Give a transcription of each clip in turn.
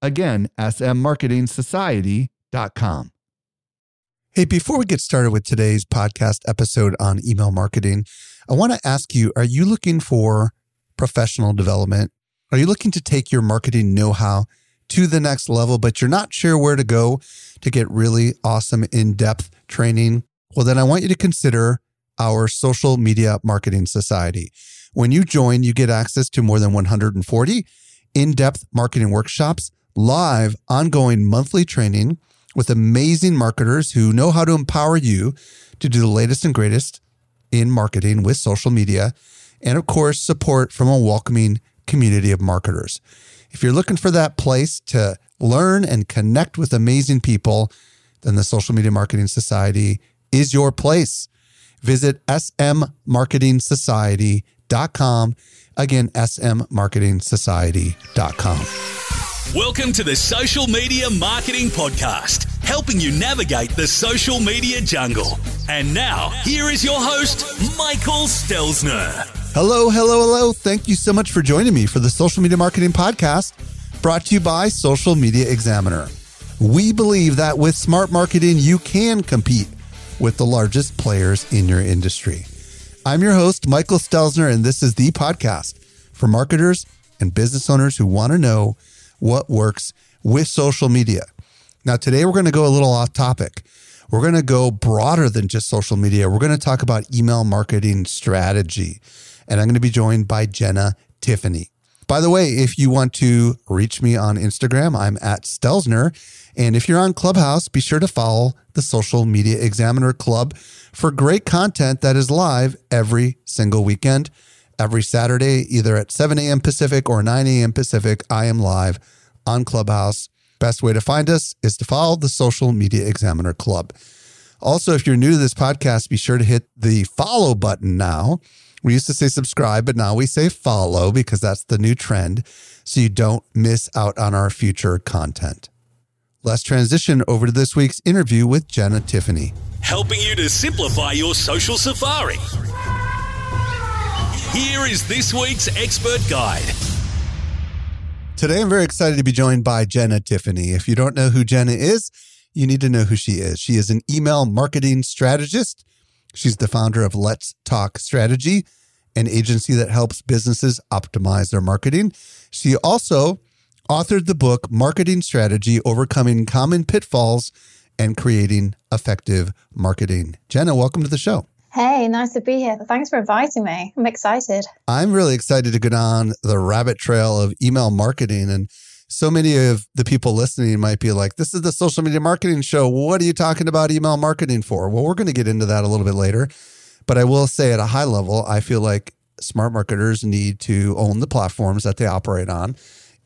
Again, smmarketingsociety.com. Hey, before we get started with today's podcast episode on email marketing, I want to ask you are you looking for professional development? Are you looking to take your marketing know how to the next level, but you're not sure where to go to get really awesome in depth training? Well, then I want you to consider our Social Media Marketing Society. When you join, you get access to more than 140 in depth marketing workshops, live, ongoing monthly training with amazing marketers who know how to empower you to do the latest and greatest in marketing with social media. And of course, support from a welcoming community of marketers. If you're looking for that place to learn and connect with amazing people, then the Social Media Marketing Society is your place. Visit smmarketingsociety.com. Again, smmarketingsociety.com. Welcome to the Social Media Marketing Podcast, helping you navigate the social media jungle. And now, here is your host, Michael Stelzner. Hello, hello, hello. Thank you so much for joining me for the Social Media Marketing Podcast, brought to you by Social Media Examiner. We believe that with smart marketing, you can compete with the largest players in your industry. I'm your host, Michael Stelzner, and this is the podcast for marketers and business owners who want to know what works with social media. Now, today we're going to go a little off topic. We're going to go broader than just social media. We're going to talk about email marketing strategy. And I'm going to be joined by Jenna Tiffany. By the way, if you want to reach me on Instagram, I'm at Stelzner. And if you're on Clubhouse, be sure to follow the Social Media Examiner Club for great content that is live every single weekend. Every Saturday, either at 7 a.m. Pacific or 9 a.m. Pacific, I am live on Clubhouse. Best way to find us is to follow the Social Media Examiner Club. Also, if you're new to this podcast, be sure to hit the follow button now. We used to say subscribe, but now we say follow because that's the new trend so you don't miss out on our future content. Let's transition over to this week's interview with Jenna Tiffany. Helping you to simplify your social safari. Here is this week's expert guide. Today, I'm very excited to be joined by Jenna Tiffany. If you don't know who Jenna is, you need to know who she is. She is an email marketing strategist. She's the founder of Let's Talk Strategy, an agency that helps businesses optimize their marketing. She also authored the book Marketing Strategy Overcoming Common Pitfalls and Creating Effective Marketing. Jenna, welcome to the show. Hey, nice to be here. Thanks for inviting me. I'm excited. I'm really excited to get on the rabbit trail of email marketing. And so many of the people listening might be like, this is the social media marketing show. What are you talking about email marketing for? Well, we're going to get into that a little bit later. But I will say at a high level, I feel like smart marketers need to own the platforms that they operate on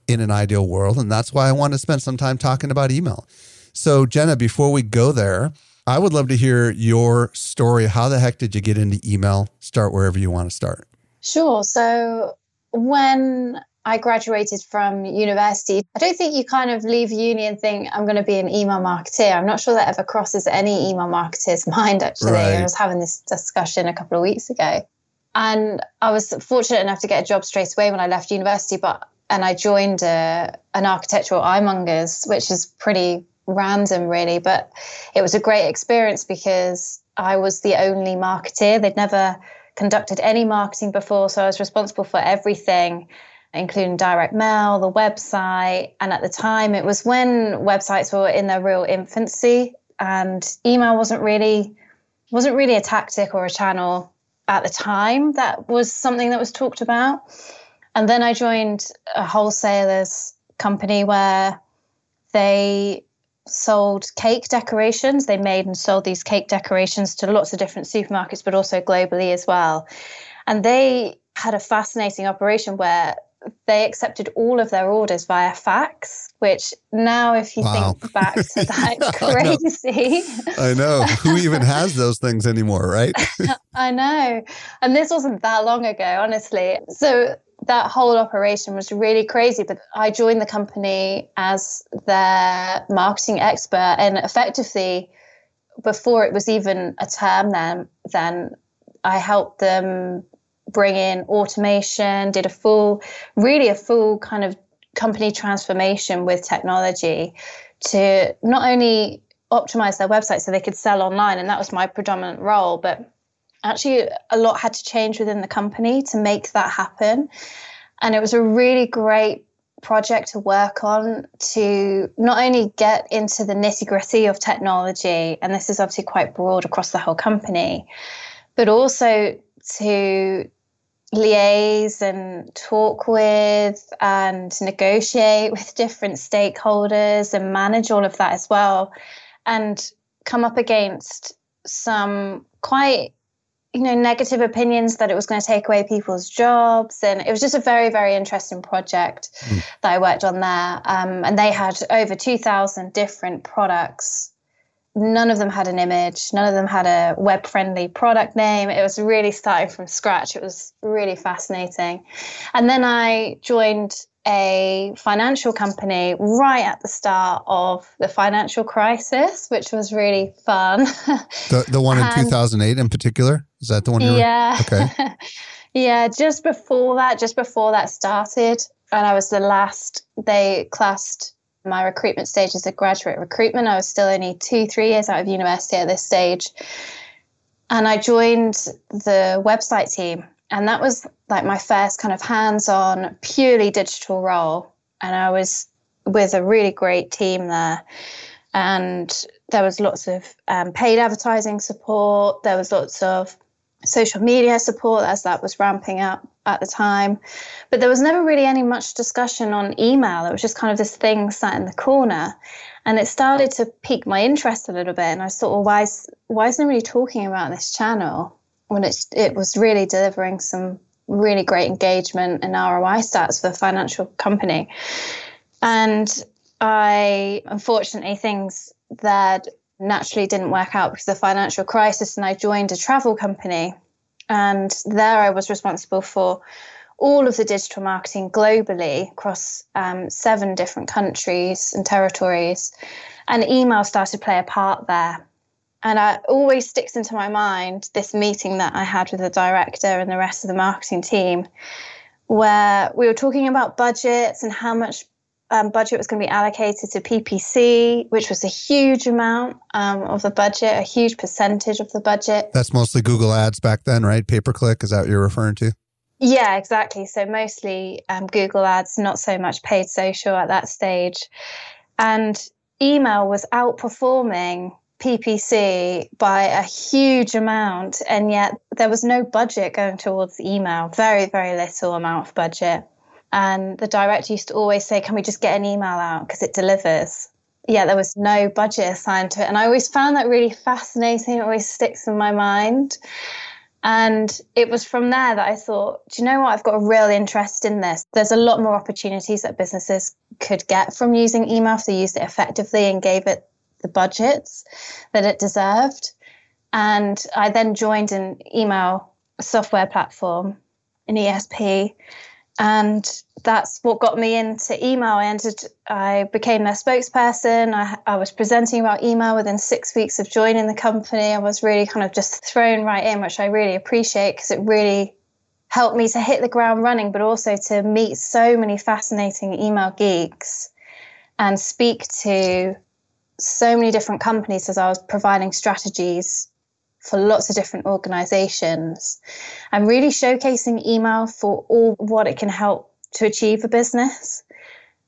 in an ideal world. And that's why I want to spend some time talking about email. So, Jenna, before we go there, I would love to hear your story. How the heck did you get into email? Start wherever you want to start. Sure. So when I graduated from university, I don't think you kind of leave uni and think, I'm going to be an email marketer. I'm not sure that ever crosses any email marketer's mind, actually. Right. I was having this discussion a couple of weeks ago. And I was fortunate enough to get a job straight away when I left university, but and I joined a, uh, an architectural ironmongers, which is pretty random really but it was a great experience because i was the only marketer they'd never conducted any marketing before so i was responsible for everything including direct mail the website. And at the time it was when websites were in their real infancy and email wasn't really wasn't really a tactic or a channel at the time that was something that was talked about. And then i joined a wholesalers company where they sold cake decorations. They made and sold these cake decorations to lots of different supermarkets, but also globally as well. And they had a fascinating operation where they accepted all of their orders via fax, which now, if you Wow. think back to that, crazy. I know. Who even has those things anymore, right? I know. And this wasn't that long ago, honestly. So that whole operation was really crazy. But I joined the company as their marketing expert and effectively before it was even a term then then I helped them bring in automation, did a full really a full kind of company transformation with technology to not only optimize their website so they could sell online and that was my predominant role but actually a lot had to change within the company to make that happen. And it was a really great project to work on to not only get into the nitty gritty of technology and this is obviously quite broad across the whole company but also to liaise and talk with and negotiate with different stakeholders and manage all of that as well and come up against some quite you know negative opinions that it was going to take away people's jobs and it was just a very very interesting project that i worked on there. Um, and they had over 2000 different products. None of them had an image none of them had a web friendly product name. It was really starting from scratch. It was really fascinating. And then i joined a financial company right at the start of the financial crisis which was really fun The the one in And- 2008 in particular? Is that the one you were? yeah. Okay. yeah, just before that, just before that started, and I was the last, they classed my recruitment stage as a graduate recruitment. I was still only two, three years out of university at this stage. And I joined the website team. And that was like my first kind of hands on, purely digital role. And I was with a really great team there. And there was lots of um, paid advertising support. There was lots of social media support as that was ramping up at the time. But there was never really any much discussion on email. It was just kind of this thing sat in the corner. And it started to pique my interest a little bit. And I thought, well, why is, why isn't anybody talking about this channel when it's, it was really delivering some really great engagement and ROI stats for the financial company? And I, unfortunately, things that naturally didn't work out because of the financial crisis, and I joined a travel company. And there I was responsible for all of the digital marketing globally across um, seven different countries and territories. And email started to play a part there. And it always sticks into my mind this meeting that I had with the director and the rest of the marketing team, where we were talking about budgets and how much um, budget was going to be allocated to PPC, which was a huge amount um, of the budget, a huge percentage of the budget. That's mostly Google Ads back then, right? Pay per click. Is that what you're referring to? Yeah, exactly. So mostly um, Google Ads, not so much paid social at that stage. And email was outperforming PPC by a huge amount. And yet there was no budget going towards email, very, very little amount of budget. And the director used to always say, Can we just get an email out? Because it delivers. Yeah, there was no budget assigned to it. And I always found that really fascinating. It always sticks in my mind. And it was from there that I thought, do you know what? I've got a real interest in this. There's a lot more opportunities that businesses could get from using email if they used it effectively and gave it the budgets that it deserved. And I then joined an email software platform, an ESP, and that's what got me into email. I entered, I became their spokesperson. I, I was presenting about email within six weeks of joining the company. I was really kind of just thrown right in, which I really appreciate because it really helped me to hit the ground running, but also to meet so many fascinating email geeks and speak to so many different companies as I was providing strategies for lots of different organizations and really showcasing email for all what it can help to achieve a business.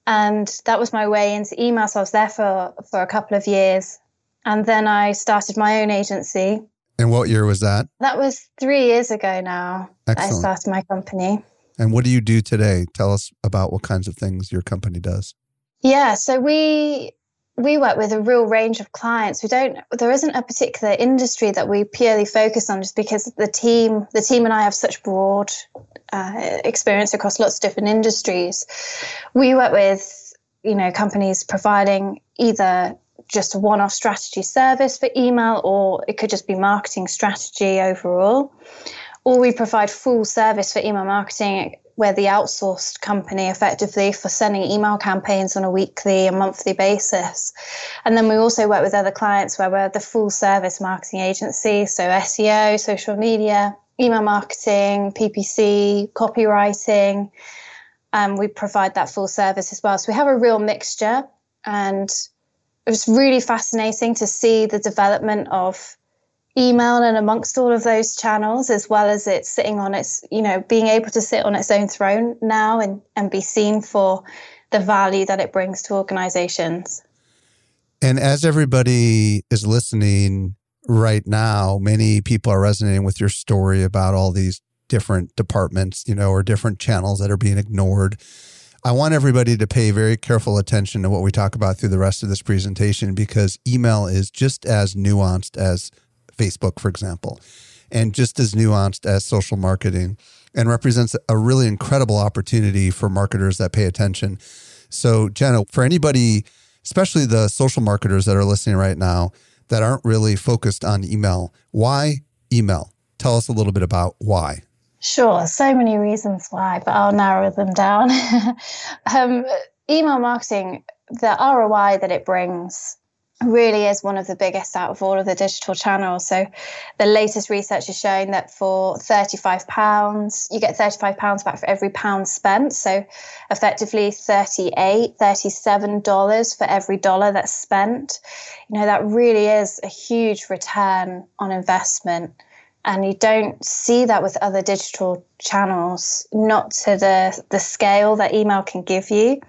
And that was my way into email. So I was there for, for a couple of years. And then I started my own agency. And what year was that? That was three years ago now. I started my company. And what do you do today? Tell us about what kinds of things your company does. Yeah, so we we work with a real range of clients. We don't there isn't a particular industry that we purely focus on just because the team the team and I have such broad uh, experience across lots of different industries. We work with you know companies providing either just a one-off strategy service for email or it could just be marketing strategy overall or we provide full service for email marketing we're the outsourced company effectively for sending email campaigns on a weekly and monthly basis. And then we also work with other clients where we're the full service marketing agency, so SEO, social media, email marketing, PPC, copywriting. Um, we provide that full service as well. So we have a real mixture, and it was really fascinating to see the development of email and amongst all of those channels as well as it sitting on its you know being able to sit on its own throne now and and be seen for the value that it brings to organizations. And as everybody is listening right now many people are resonating with your story about all these different departments you know or different channels that are being ignored. I want everybody to pay very careful attention to what we talk about through the rest of this presentation because email is just as nuanced as Facebook, for example, and just as nuanced as social marketing and represents a really incredible opportunity for marketers that pay attention. So, Jenna, for anybody, especially the social marketers that are listening right now that aren't really focused on email, why email? Tell us a little bit about why. Sure, so many reasons why, but I'll narrow them down. um, email marketing, the ROI that it brings really is one of the biggest out of all of the digital channels. So the latest research is showing that for 35 pounds, you get 35 pounds back for every pound spent. So effectively 38, 37 dollars for every dollar that's spent. You know, that really is a huge return on investment. And you don't see that with other digital channels, not to the, the scale that email can give you.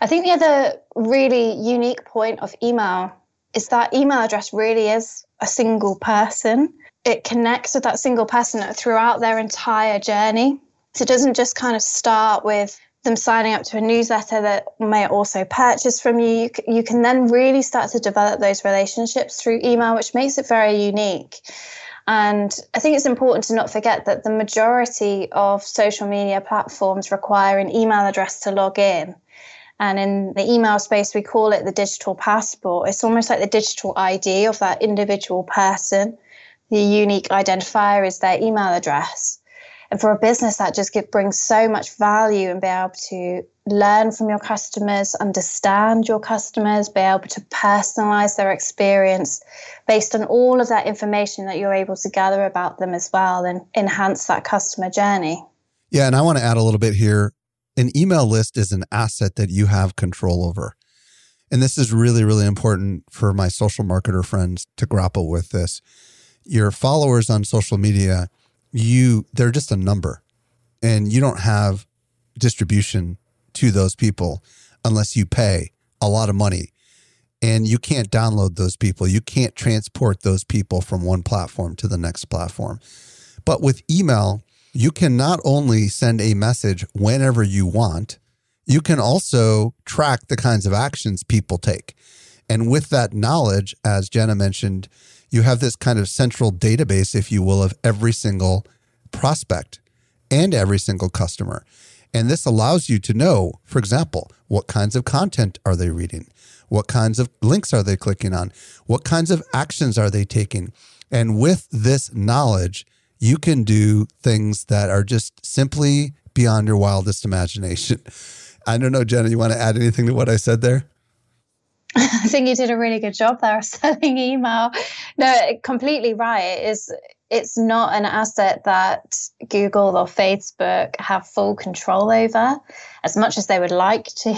I think the other really unique point of email is that email address really is a single person. It connects with that single person throughout their entire journey. So it doesn't just kind of start with them signing up to a newsletter that may also purchase from you. You, you can then really start to develop those relationships through email, which makes it very unique. And I think it's important to not forget that the majority of social media platforms require an email address to log in. And in the email space, we call it the digital passport. It's almost like the digital ID of that individual person. The unique identifier is their email address. And for a business, that just give, brings so much value and be able to learn from your customers, understand your customers, be able to personalize their experience based on all of that information that you're able to gather about them as well and enhance that customer journey. Yeah, and I want to add a little bit here an email list is an asset that you have control over. And this is really, really important for my social marketer friends to grapple with this. Your followers on social media, you they're just a number. And you don't have distribution to those people unless you pay a lot of money. And you can't download those people. You can't transport those people from one platform to the next platform. But with email, you can not only send a message whenever you want, you can also track the kinds of actions people take. And with that knowledge, as Jenna mentioned, you have this kind of central database, if you will, of every single prospect and every single customer. And this allows you to know, for example, what kinds of content are they reading? What kinds of links are they clicking on? What kinds of actions are they taking? And with this knowledge, you can do things that are just simply beyond your wildest imagination. I don't know, Jenna, you want to add anything to what I said there? I think you did a really good job there selling email. No, completely right. It is it's not an asset that Google or Facebook have full control over as much as they would like to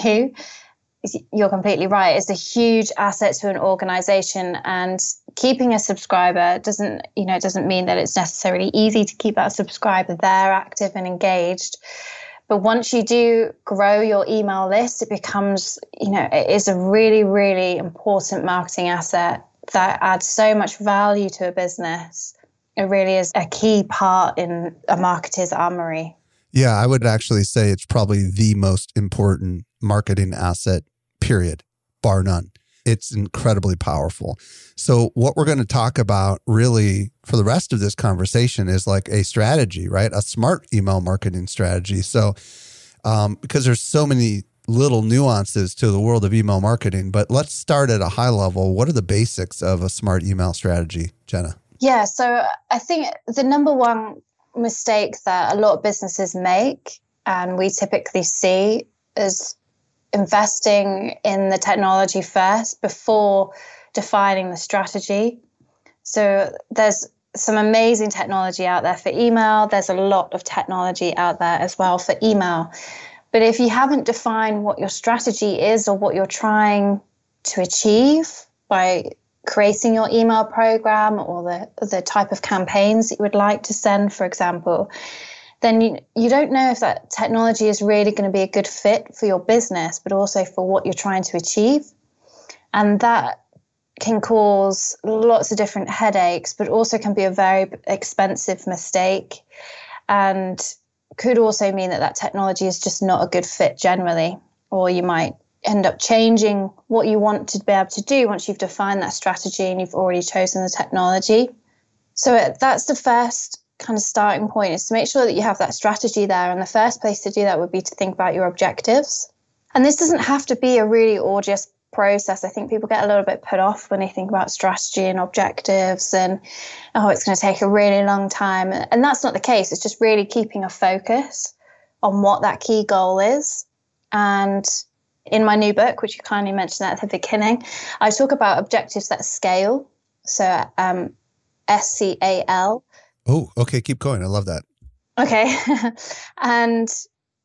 you're completely right. It's a huge asset to an organization and keeping a subscriber doesn't, you know, doesn't mean that it's necessarily easy to keep that subscriber there active and engaged. But once you do grow your email list, it becomes, you know, it is a really, really important marketing asset that adds so much value to a business. It really is a key part in a marketer's armory. Yeah, I would actually say it's probably the most important marketing asset, period, bar none. It's incredibly powerful. So, what we're going to talk about really for the rest of this conversation is like a strategy, right? A smart email marketing strategy. So, um, because there's so many little nuances to the world of email marketing, but let's start at a high level. What are the basics of a smart email strategy, Jenna? Yeah, so I think the number one mistake that a lot of businesses make, and we typically see, is investing in the technology first before defining the strategy. So there's some amazing technology out there for email. There's a lot of technology out there as well for email. But if you haven't defined what your strategy is or what you're trying to achieve by creating your email program or the, the type of campaigns that you would like to send, for example, then you, you don't know if that technology is really going to be a good fit for your business, but also for what you're trying to achieve. And that can cause lots of different headaches, but also can be a very expensive mistake. And could also mean that that technology is just not a good fit generally, or you might end up changing what you want to be able to do once you've defined that strategy and you've already chosen the technology. So uh, that's the first kind of starting point is to make sure that you have that strategy there. And the first place to do that would be to think about your objectives. And this doesn't have to be a really arduous process. I think people get a little bit put off when they think about strategy and objectives and, oh, it's going to take a really long time. And that's not the case. It's just really keeping a focus on what that key goal is. And in my new book, which you kindly mentioned at the beginning, I talk about objectives that scale. So um, S C A L. Oh, okay. Keep going. I love that. Okay. and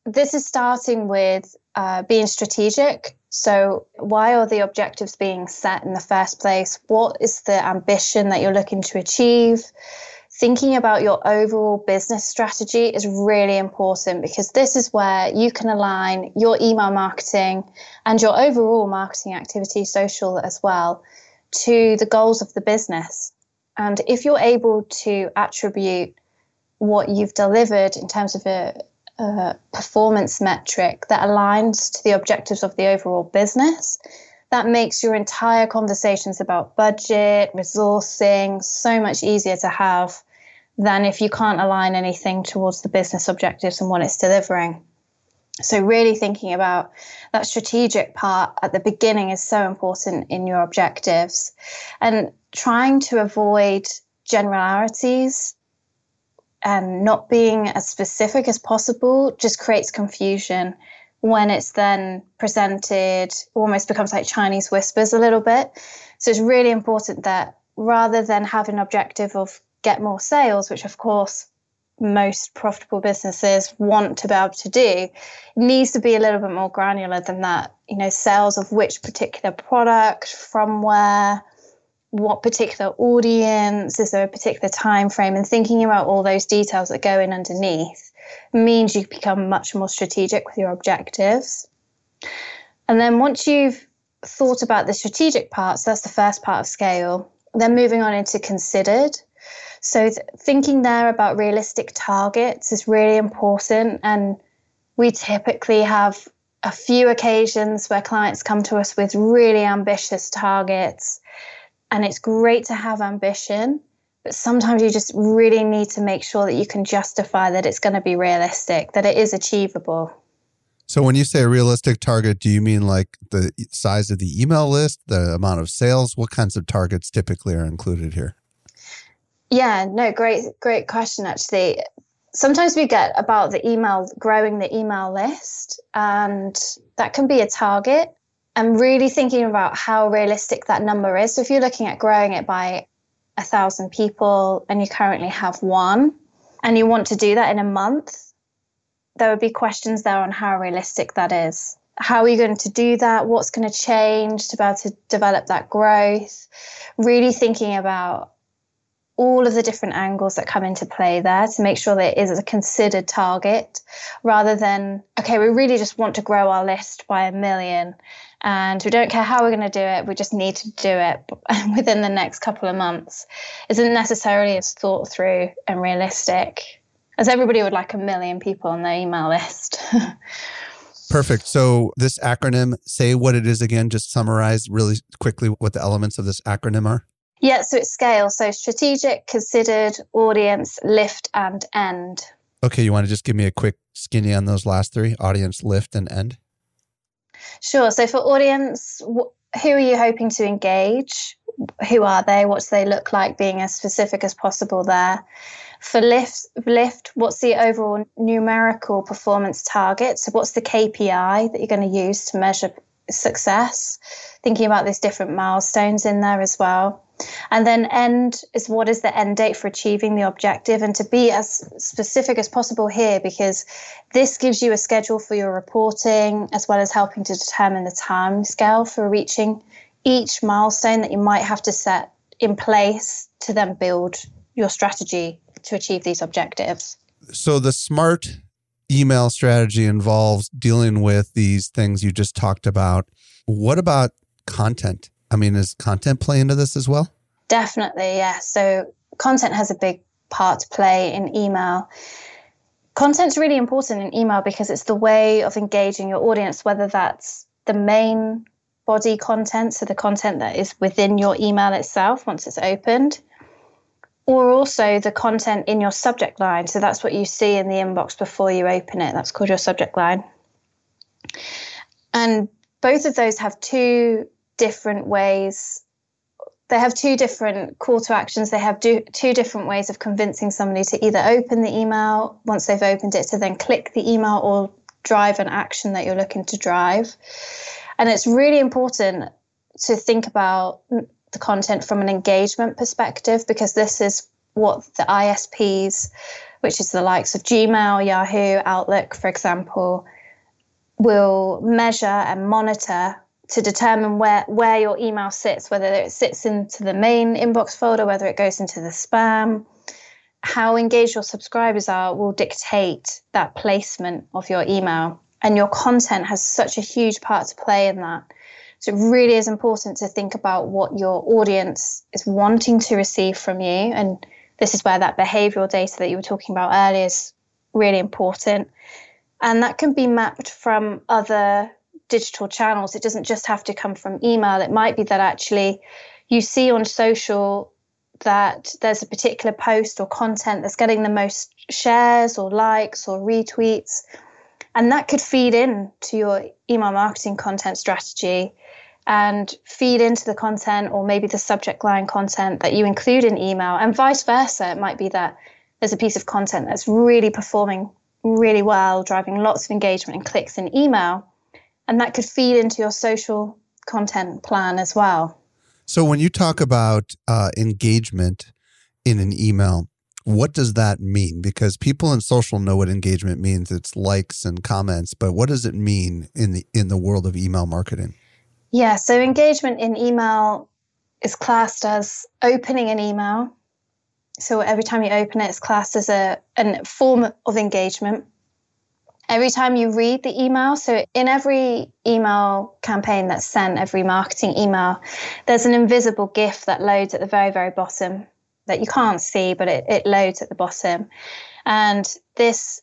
this is starting with uh, being strategic. So, why are the objectives being set in the first place? What is the ambition that you're looking to achieve? Thinking about your overall business strategy is really important because this is where you can align your email marketing and your overall marketing activity, social as well, to the goals of the business. And if you're able to attribute what you've delivered in terms of a, a, performance metric that aligns to the objectives of the overall business, that makes your entire conversations about budget, resourcing so much easier to have than if you can't align anything towards the business objectives and what it's delivering. So, really thinking about that strategic part at the beginning is so important in your objectives. And trying to avoid generalities and not being as specific as possible just creates confusion when it's then presented almost becomes like chinese whispers a little bit so it's really important that rather than have an objective of get more sales which of course most profitable businesses want to be able to do it needs to be a little bit more granular than that. You know sales of which particular product from where what particular audience is there a particular time frame and thinking about all those details that go in underneath means you become much more strategic with your objectives. And then once you've thought about the strategic parts that's the first part of scale. Then moving on into considered so th- thinking there about realistic targets is really important and we typically have a few occasions where clients come to us with really ambitious targets and it's great to have ambition, but sometimes you just really need to make sure that you can justify that it's going to be realistic, that it is achievable. So when you say a realistic target, do you mean like the size of the email list, the amount of sales? What kinds of targets typically are included here? Yeah, no, great, great question. Actually, sometimes we get about the email, growing the email list, and that can be a target. I'm really thinking about how realistic that number is. So if you're looking at growing it by a thousand people and you currently have one and you want to do that in a month, there would be questions there on how realistic that is. How are you going to do that? What's going to change to be able to develop that growth? Really thinking about all of the different angles that come into play there to make sure that it is a considered target rather than, okay, we really just want to grow our list by a million and we don't care how we're going to do it. We just need to do it within the next couple of months. Isn't necessarily as thought through and realistic as everybody would like a million people on their email list. Perfect. So this acronym, say what it is again, just summarize really quickly what the elements of this acronym are. Yeah, so it's scale. So strategic, considered, audience, lift, and end. Okay, you want to just give me a quick skinny on those last three audience, lift, and end? Sure. So for audience, who are you hoping to engage? Who are they? What do they look like? Being as specific as possible there. For lift, lift, what's the overall numerical performance target? So what's the KPI that you're going to use to measure success? Thinking about these different milestones in there as well. And then end is what is the end date for achieving the objective and to be as specific as possible here because this gives you a schedule for your reporting as well as helping to determine the time scale for reaching each milestone that you might have to set in place to then build your strategy to achieve these objectives. So the smart email strategy involves dealing with these things you just talked about. What about content? I mean, is content play into this as well? Definitely, yeah. So content has a big part to play in email. Content's really important in email because it's the way of engaging your audience, whether that's the main body content, so the content that is within your email itself once it's opened, or also the content in your subject line. So that's what you see in the inbox before you open it. That's called your subject line. And both of those have two different ways they have two different call to actions. They have do, two different ways of convincing somebody to either open the email once they've opened it, to then click the email or drive an action that you're looking to drive. And it's really important to think about the content from an engagement perspective because this is what the ISPs, which is the likes of Gmail, Yahoo, Outlook, for example, will measure and monitor to determine where, where your email sits, whether it sits into the main inbox folder, whether it goes into the spam. How engaged your subscribers are will dictate that placement of your email. And your content has such a huge part to play in that. So it really is important to think about what your audience is wanting to receive from you. And this is where that behavioral data that you were talking about earlier is really important. And that can be mapped from other digital channels. It doesn't just have to come from email. It might be that actually you see on social that there's a particular post or content that's getting the most shares or likes or retweets. And that could feed in to your email marketing content strategy and feed into the content or maybe the subject line content that you include in email and vice versa. It might be that there's a piece of content that's really performing really well, driving lots of engagement and clicks in email and that could feed into your social content plan as well. So, when you talk about uh, engagement in an email, what does that mean? Because people in social know what engagement means. It's likes and comments, but what does it mean in the in the world of email marketing? Yeah, so engagement in email is classed as opening an email. So every time you open it, it's classed as a, a form of engagement every time you read the email. So, in every email campaign that's sent, every marketing email, there's an invisible GIF that loads at the very, very bottom that you can't see, but it, it loads at the bottom. And this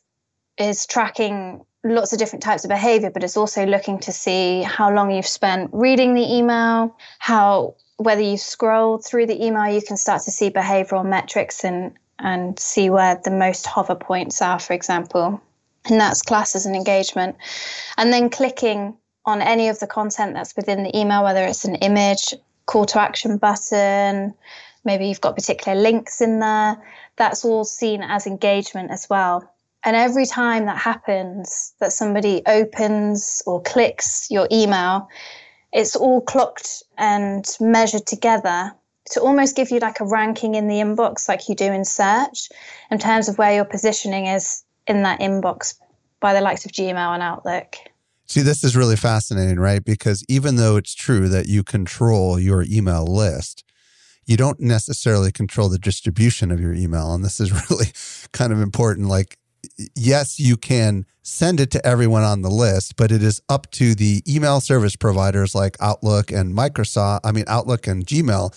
is tracking lots of different types of behavior, but it's also looking to see how long you've spent reading the email, how whether you scrolled through the email, you can start to see behavioral metrics and and see where the most hover points are, for example and that's classes and engagement. And then clicking on any of the content that's within the email, whether it's an image, call to action button, maybe you've got particular links in there, that's all seen as engagement as well. And every time that happens, that somebody opens or clicks your email, it's all clocked and measured together to almost give you like a ranking in the inbox, like you do in search, in terms of where your positioning is in that inbox by the likes of Gmail and Outlook. See, this is really fascinating, right? Because even though it's true that you control your email list, you don't necessarily control the distribution of your email. And this is really kind of important. Like, yes, you can send it to everyone on the list, but it is up to the email service providers like Outlook and Microsoft, I mean, Outlook and Gmail,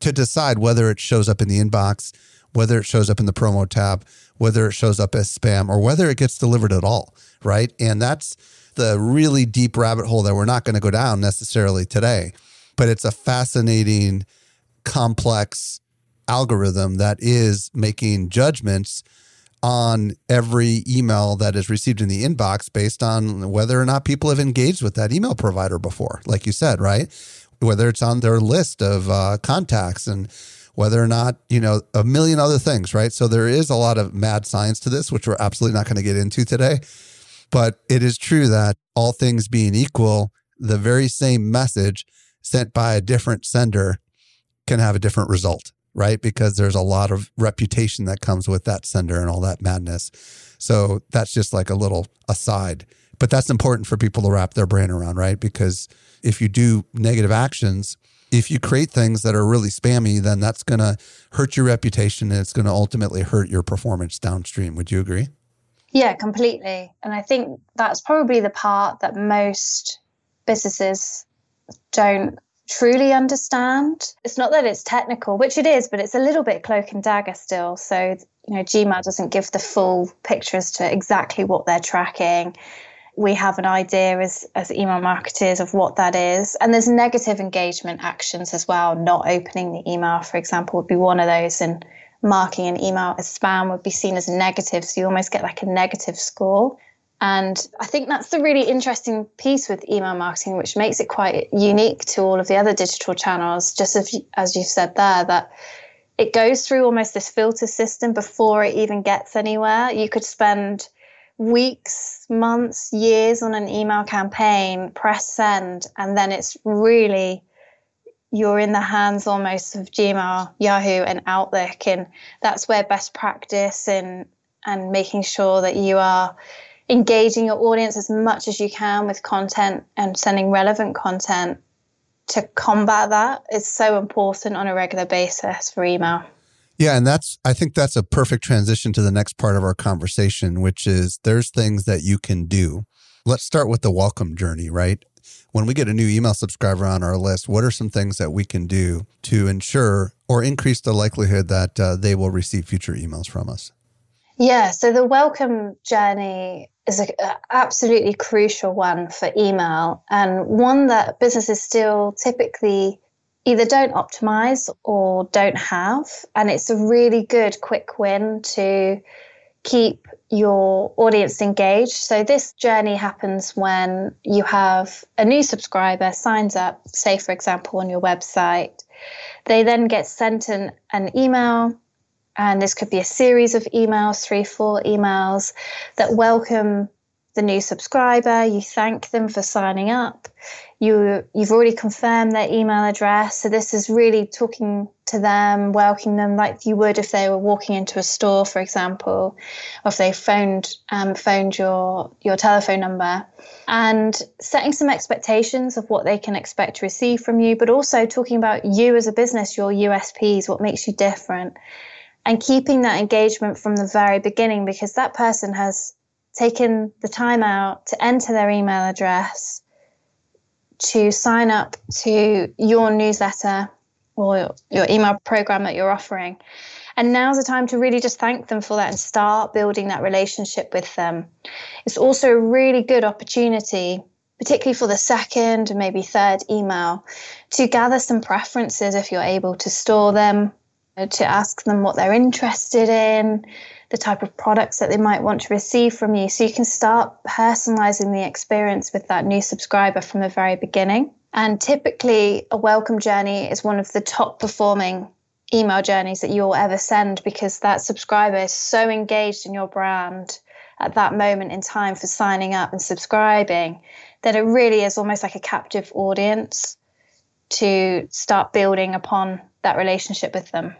to decide whether it shows up in the inbox, whether it shows up in the promo tab, whether it shows up as spam or whether it gets delivered at all, right? And that's the really deep rabbit hole that we're not going to go down necessarily today. But it's a fascinating, complex algorithm that is making judgments on every email that is received in the inbox based on whether or not people have engaged with that email provider before, like you said, right? Whether it's on their list of uh, contacts and whether or not, you know, a million other things, right? So there is a lot of mad science to this, which we're absolutely not going to get into today. But it is true that all things being equal, the very same message sent by a different sender can have a different result, right? Because there's a lot of reputation that comes with that sender and all that madness. So that's just like a little aside. But that's important for people to wrap their brain around, right? Because if you do negative actions, if you create things that are really spammy, then that's going to hurt your reputation and it's going to ultimately hurt your performance downstream. Would you agree? Yeah, completely. And I think that's probably the part that most businesses don't truly understand. It's not that it's technical, which it is, but it's a little bit cloak and dagger still. So, you know, Gmail doesn't give the full picture as to exactly what they're tracking we have an idea as, as email marketers of what that is. And there's negative engagement actions as well. Not opening the email, for example, would be one of those. And marking an email as spam would be seen as negative. So you almost get like a negative score. And I think that's the really interesting piece with email marketing, which makes it quite unique to all of the other digital channels, just as, as you've said there, that it goes through almost this filter system before it even gets anywhere. You could spend weeks, months, years on an email campaign, press send, and then it's really you're in the hands almost of Gmail, Yahoo, and Outlook, and that's where best practice and and making sure that you are engaging your audience as much as you can with content and sending relevant content to combat that is so important on a regular basis for email. Yeah, and that's I think that's a perfect transition to the next part of our conversation, which is there's things that you can do. Let's start with the welcome journey, right? When we get a new email subscriber on our list, what are some things that we can do to ensure or increase the likelihood that uh, they will receive future emails from us? Yeah, so the welcome journey is an absolutely crucial one for email and one that businesses still typically either don't optimize or don't have. And it's a really good quick win to keep your audience engaged. So this journey happens when you have a new subscriber signs up, say for example on your website. They then get sent an, an email and this could be a series of emails, three, four emails that welcome the new subscriber, you thank them for signing up. You you've already confirmed their email address, so this is really talking to them, welcoming them like you would if they were walking into a store, for example, or if they phoned um, phoned your your telephone number, and setting some expectations of what they can expect to receive from you, but also talking about you as a business, your USPs, what makes you different, and keeping that engagement from the very beginning because that person has taken the time out to enter their email address, to sign up to your newsletter or your email program that you're offering. And now's the time to really just thank them for that and start building that relationship with them. It's also a really good opportunity, particularly for the second maybe third email, to gather some preferences if you're able to store them, to ask them what they're interested in, the type of products that they might want to receive from you. So you can start personalizing the experience with that new subscriber from the very beginning. And typically, a welcome journey is one of the top performing email journeys that you'll ever send because that subscriber is so engaged in your brand at that moment in time for signing up and subscribing that it really is almost like a captive audience to start building upon that relationship with them.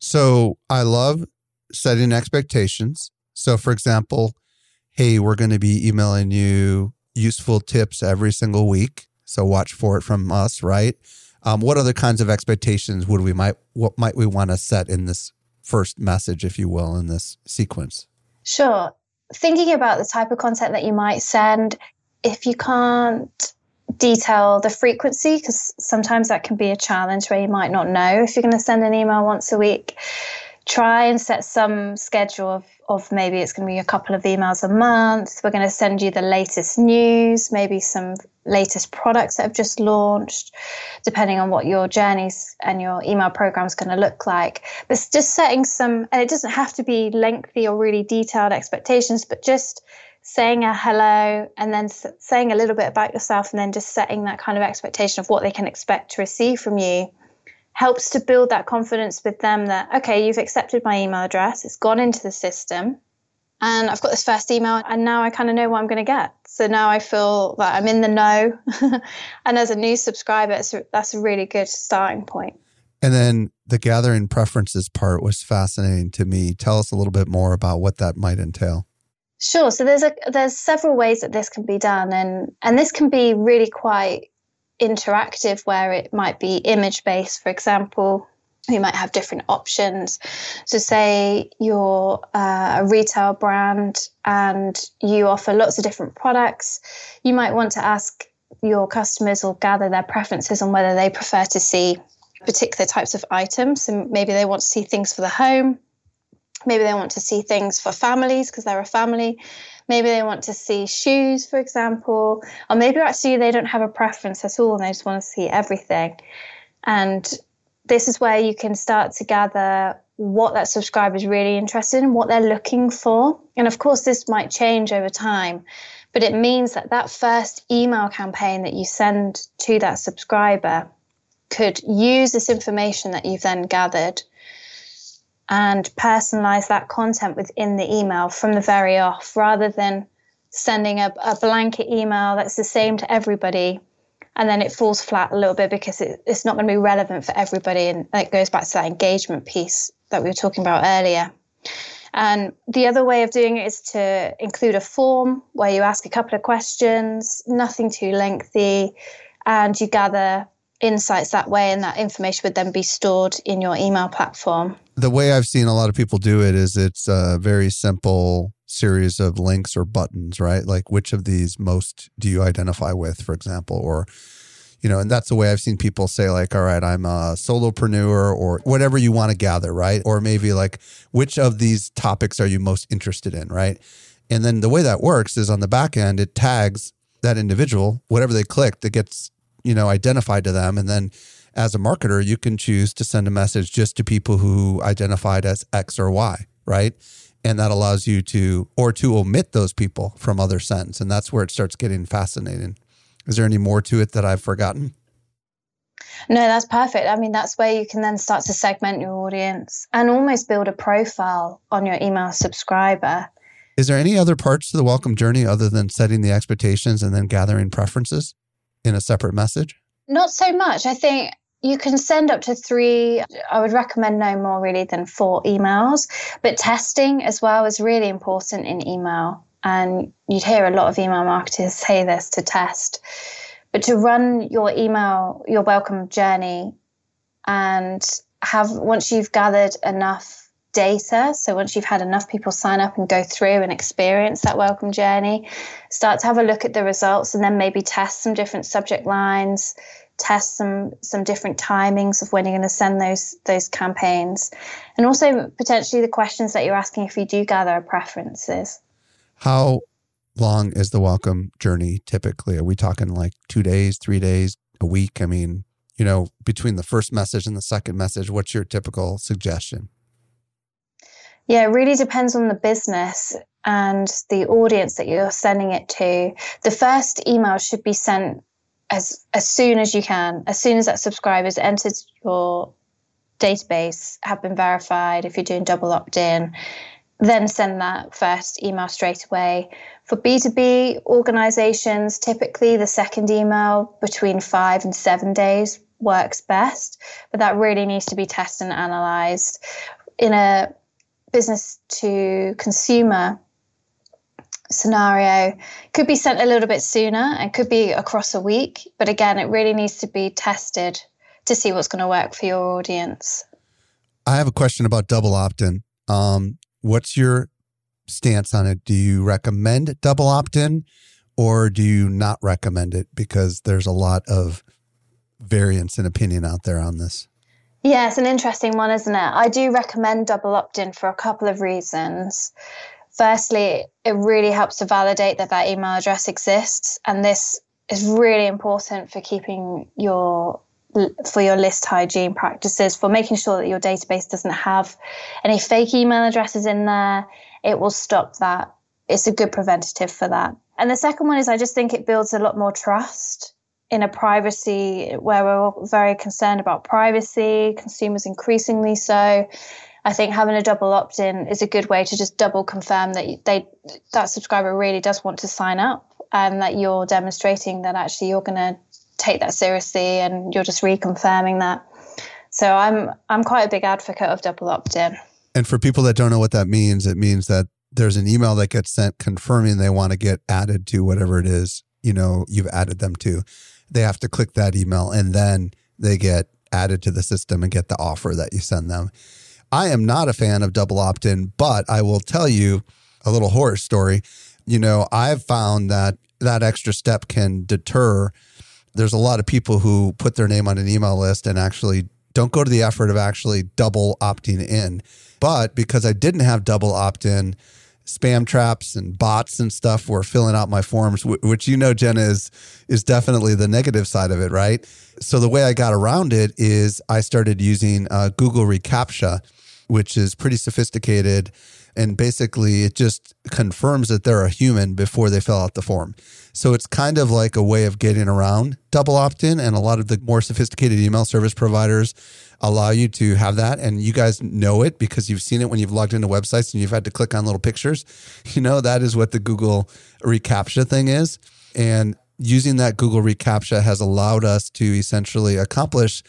So I love setting expectations. So, for example, hey, we're going to be emailing you useful tips every single week. So watch for it from us, right? Um, what other kinds of expectations would we might what might we want to set in this first message, if you will, in this sequence? Sure. Thinking about the type of content that you might send, if you can't detail the frequency, because sometimes that can be a challenge where you might not know if you're going to send an email once a week try and set some schedule of, of maybe it's going to be a couple of emails a month. We're going to send you the latest news, maybe some latest products that have just launched, depending on what your journeys and your email program is going to look like. But just setting some, and it doesn't have to be lengthy or really detailed expectations, but just saying a hello and then saying a little bit about yourself and then just setting that kind of expectation of what they can expect to receive from you helps to build that confidence with them that, okay, you've accepted my email address, it's gone into the system, and I've got this first email, and now I kind of know what I'm going to get. So now I feel that I'm in the know. and as a new subscriber, that's a really good starting point. And then the gathering preferences part was fascinating to me. Tell us a little bit more about what that might entail. Sure. So there's a there's several ways that this can be done, and and this can be really quite interactive where it might be image based, for example. You might have different options. So, say you're uh, a retail brand and you offer lots of different products, you might want to ask your customers or gather their preferences on whether they prefer to see particular types of items. So, maybe they want to see things for the home, maybe they want to see things for families because they're a family Maybe they want to see shoes, for example, or maybe actually they don't have a preference at all and they just want to see everything. And this is where you can start to gather what that subscriber is really interested in, what they're looking for. And of course, this might change over time, but it means that that first email campaign that you send to that subscriber could use this information that you've then gathered and personalize that content within the email from the very off rather than sending a, a blanket email that's the same to everybody and then it falls flat a little bit because it, it's not going to be relevant for everybody. And it goes back to that engagement piece that we were talking about earlier. And the other way of doing it is to include a form where you ask a couple of questions nothing too lengthy and you gather insights that way and that information would then be stored in your email platform the way I've seen a lot of people do it is it's a very simple series of links or buttons, right? Like which of these most do you identify with, for example, or you know, and that's the way I've seen people say, like, all right, I'm a solopreneur or whatever you want to gather, right? Or maybe like, which of these topics are you most interested in, right? And then the way that works is on the back end, it tags that individual, whatever they clicked it gets, you know, identify to them. And then as a marketer, you can choose to send a message just to people who identified as X or Y, right? And that allows you to, or to omit those people from other sends. And that's where it starts getting fascinating. Is there any more to it that I've forgotten? No, that's perfect. I mean, that's where you can then start to segment your audience and almost build a profile on your email subscriber. Is there any other parts to the welcome journey other than setting the expectations and then gathering preferences in a separate message? Not so much. I think you can send up to three. I would recommend no more really than four emails. But testing as well is really important in email. And you'd hear a lot of email marketers say this to test. But to run your email, your welcome journey, and have once you've gathered enough data, so once you've had enough people sign up and go through and experience that welcome journey, start to have a look at the results and then maybe test some different subject lines, test some some different timings of when you're going to send those those campaigns. And also potentially the questions that you're asking if you do gather preferences. How long is the welcome journey typically? Are we talking like two days three days a week? I mean you know between the first message and the second message what's your typical suggestion yeah it really depends on the business and the audience that you're sending it to the first email should be sent as as soon as you can, as soon as that subscriber's entered your database, have been verified, if you're doing double opt in, then send that first email straight away. For B2B organizations, typically the second email between five and seven days works best, but that really needs to be tested and analyzed. In a business to consumer scenario could be sent a little bit sooner and could be across a week. But again, it really needs to be tested to see what's going to work for your audience. I have a question about double opt in. Um, what's your stance on it? Do you recommend double opt in or do you not recommend it? Because there's a lot of variance in opinion out there on this. Yeah, it's an interesting one, isn't it? I do recommend double opt in for a couple of reasons. Firstly, it really helps to validate that that email address exists. And this is really important for keeping your for your list hygiene practices for making sure that your database doesn't have any fake email addresses in there it will stop that it's a good preventative for that and the second one is i just think it builds a lot more trust in a privacy where we're all very concerned about privacy consumers increasingly so I think having a double opt-in is a good way to just double confirm that they that subscriber really does want to sign up and that you're demonstrating that actually you're going to take that seriously and you're just reconfirming that. So I'm I'm quite a big advocate of double opt-in. And for people that don't know what that means, it means that there's an email that gets sent confirming they want to get added to whatever it is, you know, you've added them to. They have to click that email and then they get added to the system and get the offer that you send them. I am not a fan of double opt-in, but I will tell you a little horror story. You know, I've found that that extra step can deter there's a lot of people who put their name on an email list and actually don't go to the effort of actually double opting in. But because I didn't have double opt in, spam traps and bots and stuff were filling out my forms, which you know, Jenna, is, is definitely the negative side of it, right? So the way I got around it is I started using uh, Google reCAPTCHA, which is pretty sophisticated and basically it just confirms that they're a human before they fill out the form. So it's kind of like a way of getting around double opt in, and a lot of the more sophisticated email service providers allow you to have that. And you guys know it because you've seen it when you've logged into websites and you've had to click on little pictures. You know, that is what the Google reCAPTCHA thing is. And using that Google reCAPTCHA has allowed us to essentially accomplish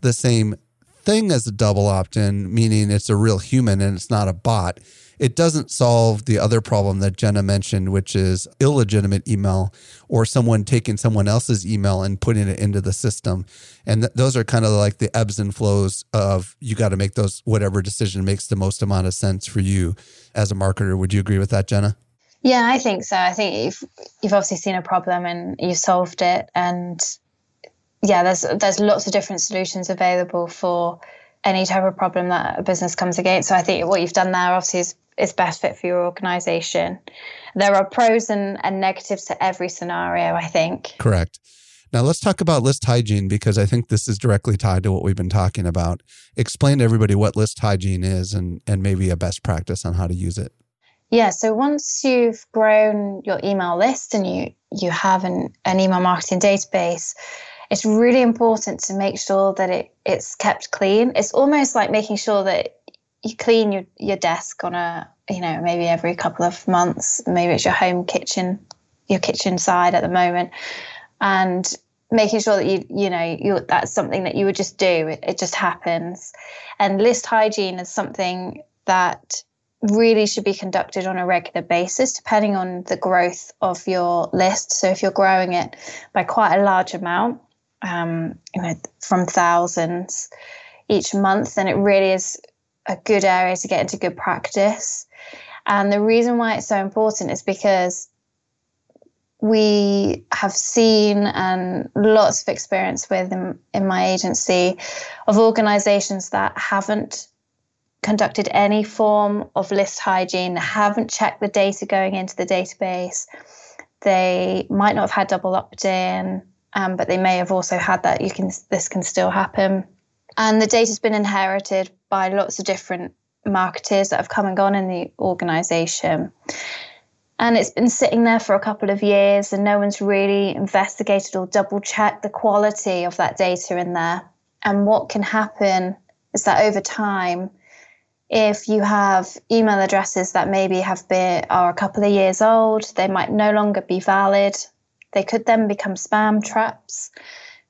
the same thing as a double opt in, meaning it's a real human and it's not a bot it doesn't solve the other problem that Jenna mentioned, which is illegitimate email or someone taking someone else's email and putting it into the system. And th- those are kind of like the ebbs and flows of you got to make those whatever decision makes the most amount of sense for you as a marketer. Would you agree with that, Jenna? Yeah, I think so. I think you've you've obviously seen a problem and you've solved it, and yeah, there's there's lots of different solutions available for any type of problem that a business comes against. So I think what you've done there obviously is is best fit for your organization. There are pros and, and negatives to every scenario, I think. Correct. Now let's talk about list hygiene because I think this is directly tied to what we've been talking about. Explain to everybody what list hygiene is and, and maybe a best practice on how to use it. Yeah, so once you've grown your email list and you you have an, an email marketing database, it's really important to make sure that it, it's kept clean. It's almost like making sure that you clean your, your desk on a you know maybe every couple of months. Maybe it's your home kitchen your kitchen side at the moment. And making sure that you you know you that's something that you would just do. It, it just happens. And list hygiene is something that really should be conducted on a regular basis depending on the growth of your list. So if you're growing it by quite a large amount um, you know from thousands each month then it really is a good area to get into good practice. And the reason why it's so important is because we have seen and lots of experience with in, in my agency of organizations that haven't conducted any form of list hygiene, haven't checked the data going into the database. They might not have had double opt-in, um, but they may have also had that. You can this can still happen, and the data's been inherited by lots of different marketers that have come and gone in the organization. And it's been sitting there for a couple of years, and no one's really investigated or double checked the quality of that data in there. And what can happen is that over time, if you have email addresses that maybe have been are a couple of years old, they might no longer be valid. They could then become spam traps,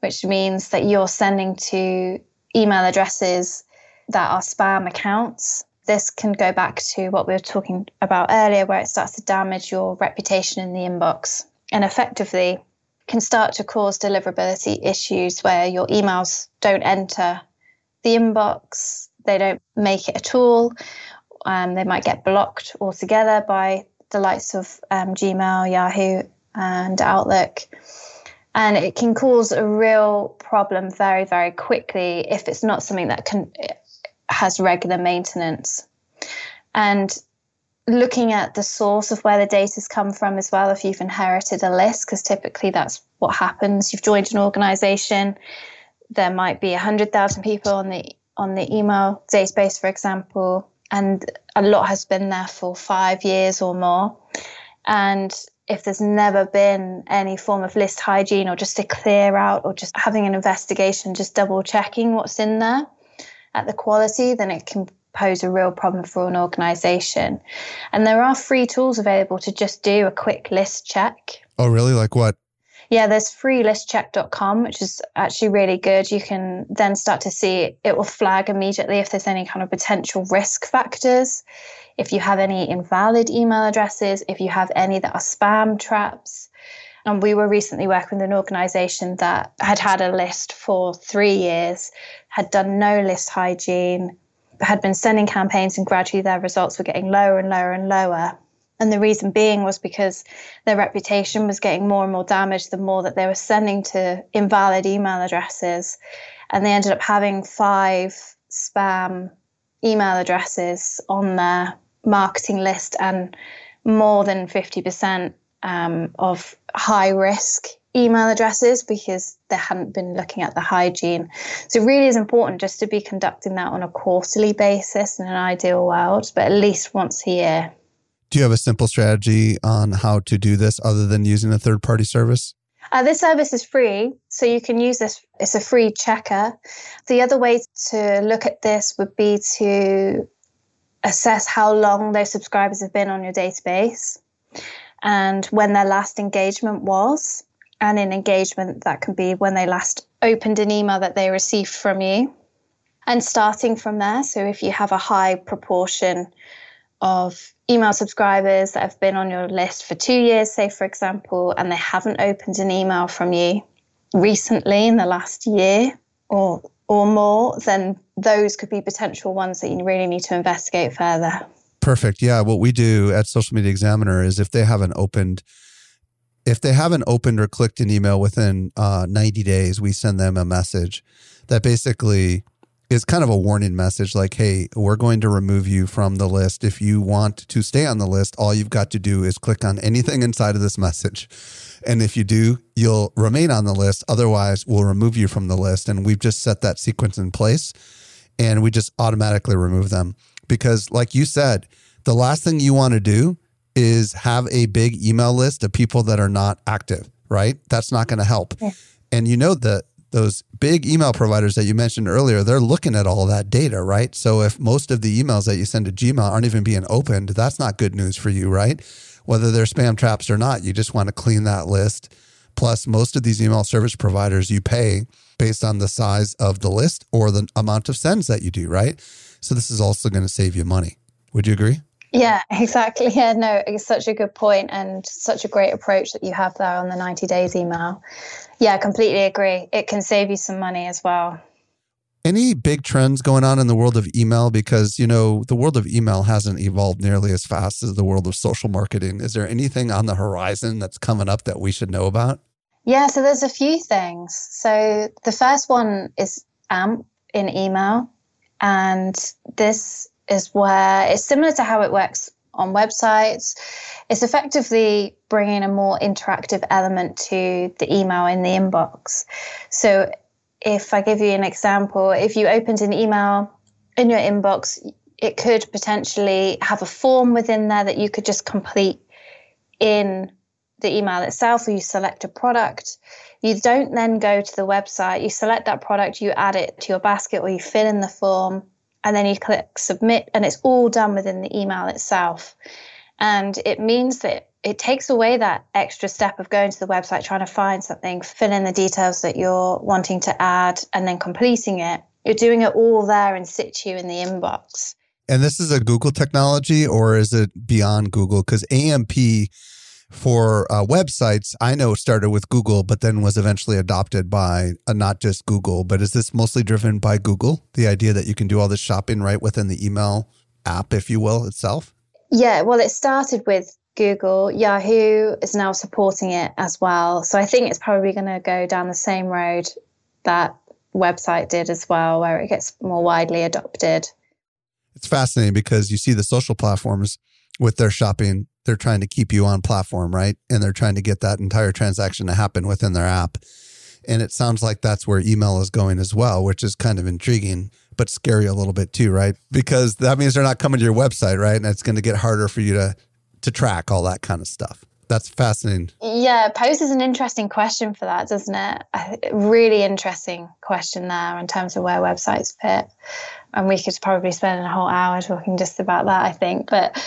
which means that you're sending to email addresses that are spam accounts. This can go back to what we were talking about earlier, where it starts to damage your reputation in the inbox and effectively can start to cause deliverability issues where your emails don't enter the inbox, they don't make it at all. Um, they might get blocked altogether by the likes of um, Gmail, Yahoo, and Outlook. And it can cause a real problem very, very quickly if it's not something that can has regular maintenance. And looking at the source of where the data's come from as well, if you've inherited a list, because typically that's what happens. You've joined an organization, there might be 100,000 people on the on the email database, for example, and a lot has been there for five years or more. And if there's never been any form of list hygiene or just a clear out or just having an investigation, just double checking what's in there at the quality, then it can pose a real problem for an organization. And there are free tools available to just do a quick list check. Oh, really? Like what? Yeah, there's freelistcheck.com, which is actually really good. You can then start to see it will flag immediately if there's any kind of potential risk factors, if you have any invalid email addresses, if you have any that are spam traps. And we were recently working with an organization that had had a list for three years, had done no list hygiene, had been sending campaigns, and gradually their results were getting lower and lower and lower. And the reason being was because their reputation was getting more and more damaged the more that they were sending to invalid email addresses. And they ended up having five spam email addresses on their marketing list and more than 50% um, of high risk email addresses because they hadn't been looking at the hygiene. So it really is important just to be conducting that on a quarterly basis in an ideal world, but at least once a year. Do you have a simple strategy on how to do this other than using a third party service? Uh, this service is free, so you can use this. It's a free checker. The other way to look at this would be to assess how long those subscribers have been on your database and when their last engagement was. And in engagement, that can be when they last opened an email that they received from you. And starting from there, so if you have a high proportion of email subscribers that have been on your list for two years, say, for example, and they haven't opened an email from you recently in the last year or or more, then those could be potential ones that you really need to investigate further. Perfect. Yeah. What we do at Social Media Examiner is if they haven't opened, if they haven't opened or clicked an email within uh, 90 days, we send them a message that basically is kind of a warning message like, hey, we're going to remove you from the list. If you want to stay on the list, all you've got to do is click on anything inside of this message. And if you do, you'll remain on the list. Otherwise, we'll remove you from the list. And we've just set that sequence in place and we just automatically remove them. Because, like you said, the last thing you want to do is have a big email list of people that are not active, right? That's not going to help. Yeah. And you know that those big email providers that you mentioned earlier, they're looking at all that data, right? So if most of the emails that you send to Gmail aren't even being opened, that's not good news for you, right? Whether they're spam traps or not, you just want to clean that list. Plus, most of these email service providers you pay based on the size of the list or the amount of sends that you do, right? So this is also going to save you money. Would you agree? Yeah, exactly. Yeah, no, it's such a good point and such a great approach that you have there on the 90 days email. Yeah, completely agree. It can save you some money as well. Any big trends going on in the world of email? Because, you know, the world of email hasn't evolved nearly as fast as the world of social marketing. Is there anything on the horizon that's coming up that we should know about? Yeah, so there's a few things. So the first one is AMP in email. And this is where it's similar to how it works on websites. It's effectively bringing a more interactive element to the email in the inbox. So, if I give you an example, if you opened an email in your inbox, it could potentially have a form within there that you could just complete in the email itself, you select a product. You don't then go to the website, you select that product, you add it to your basket, or you fill in the form and then you click submit, and it's all done within the email itself. And it means that it takes away that extra step of going to the website, trying to find something, fill in the details that you're wanting to add, and then completing it. You're doing it all there in situ in the inbox. And this is a Google technology, or is it beyond Google? Because AMP for uh, websites, I know started with Google, but then was eventually adopted by uh, not just Google. But is this mostly driven by Google? The idea that you can do all this shopping right within the email app, if you will, itself? Yeah, well, it started with Google. Yahoo is now supporting it as well. So I think it's probably going to go down the same road that website did as well, where it gets more widely adopted. It's fascinating because you see the social platforms with their shopping, they're trying to keep you on platform, right? And they're trying to get that entire transaction to happen within their app. And it sounds like that's where email is going as well, which is kind of intriguing, but scary a little bit too, right? Because that means they're not coming to your website, right? And it's going to get harder for you to to track all that kind of stuff. That's fascinating. Yeah, poses an interesting question for that, doesn't it? Really interesting question there in terms of where websites fit. And we could probably spend a whole hour talking just about that, I think. But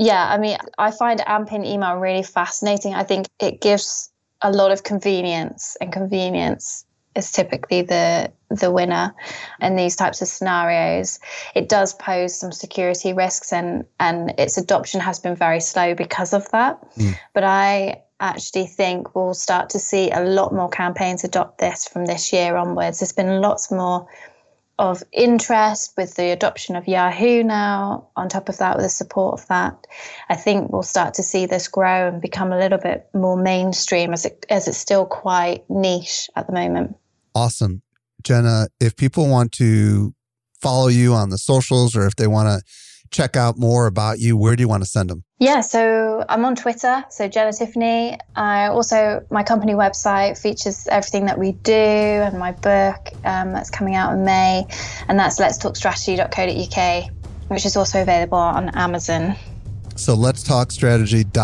yeah, I mean, I find AMP in email really fascinating. I think it gives a lot of convenience, and convenience is typically the the winner in these types of scenarios. It does pose some security risks, and and its adoption has been very slow because of that. Mm. But I actually think we'll start to see a lot more campaigns adopt this from this year onwards. There's been lots more of interest with the adoption of Yahoo now, on top of that, with the support of that, I think we'll start to see this grow and become a little bit more mainstream as it as it's still quite niche at the moment. Awesome. Jenna, if people want to follow you on the socials or if they want to check out more about you, where do you want to send them? Yeah, so I'm on Twitter, so Jenna Tiffany. I also my company website features everything that we do and my book um, that's coming out in May, and that's let's talk strategy.co.uk, which is also available on Amazon. So let's talk strategy.co.uk.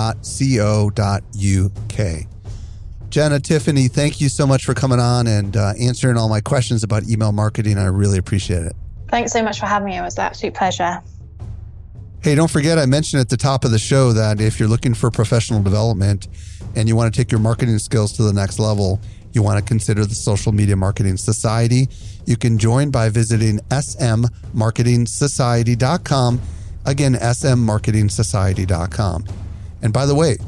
Jenna Tiffany, thank you so much for coming on and uh, answering all my questions about email marketing. I really appreciate it. Thanks so much for having me. It was an absolute pleasure. Hey, don't forget, I mentioned at the top of the show that if you're looking for professional development and you want to take your marketing skills to the next level, you want to consider the Social Media Marketing Society. You can join by visiting smmarketingsociety.com. Again, smmarketingsociety.com. And by the way,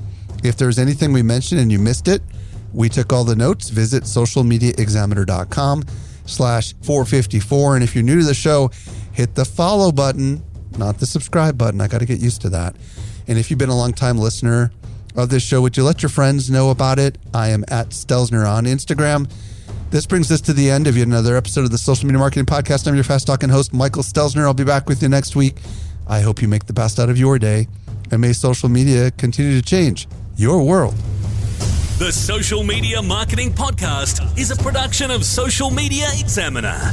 if there's anything we mentioned and you missed it, we took all the notes. Visit socialmediaexaminer.com slash 454. And if you're new to the show, hit the follow button not the subscribe button. I got to get used to that. And if you've been a long time listener of this show, would you let your friends know about it? I am at Stelzner on Instagram. This brings us to the end of yet another episode of the Social Media Marketing Podcast. I'm your fast talking host, Michael Stelzner. I'll be back with you next week. I hope you make the best out of your day, and may social media continue to change your world. The Social Media Marketing Podcast is a production of Social Media Examiner.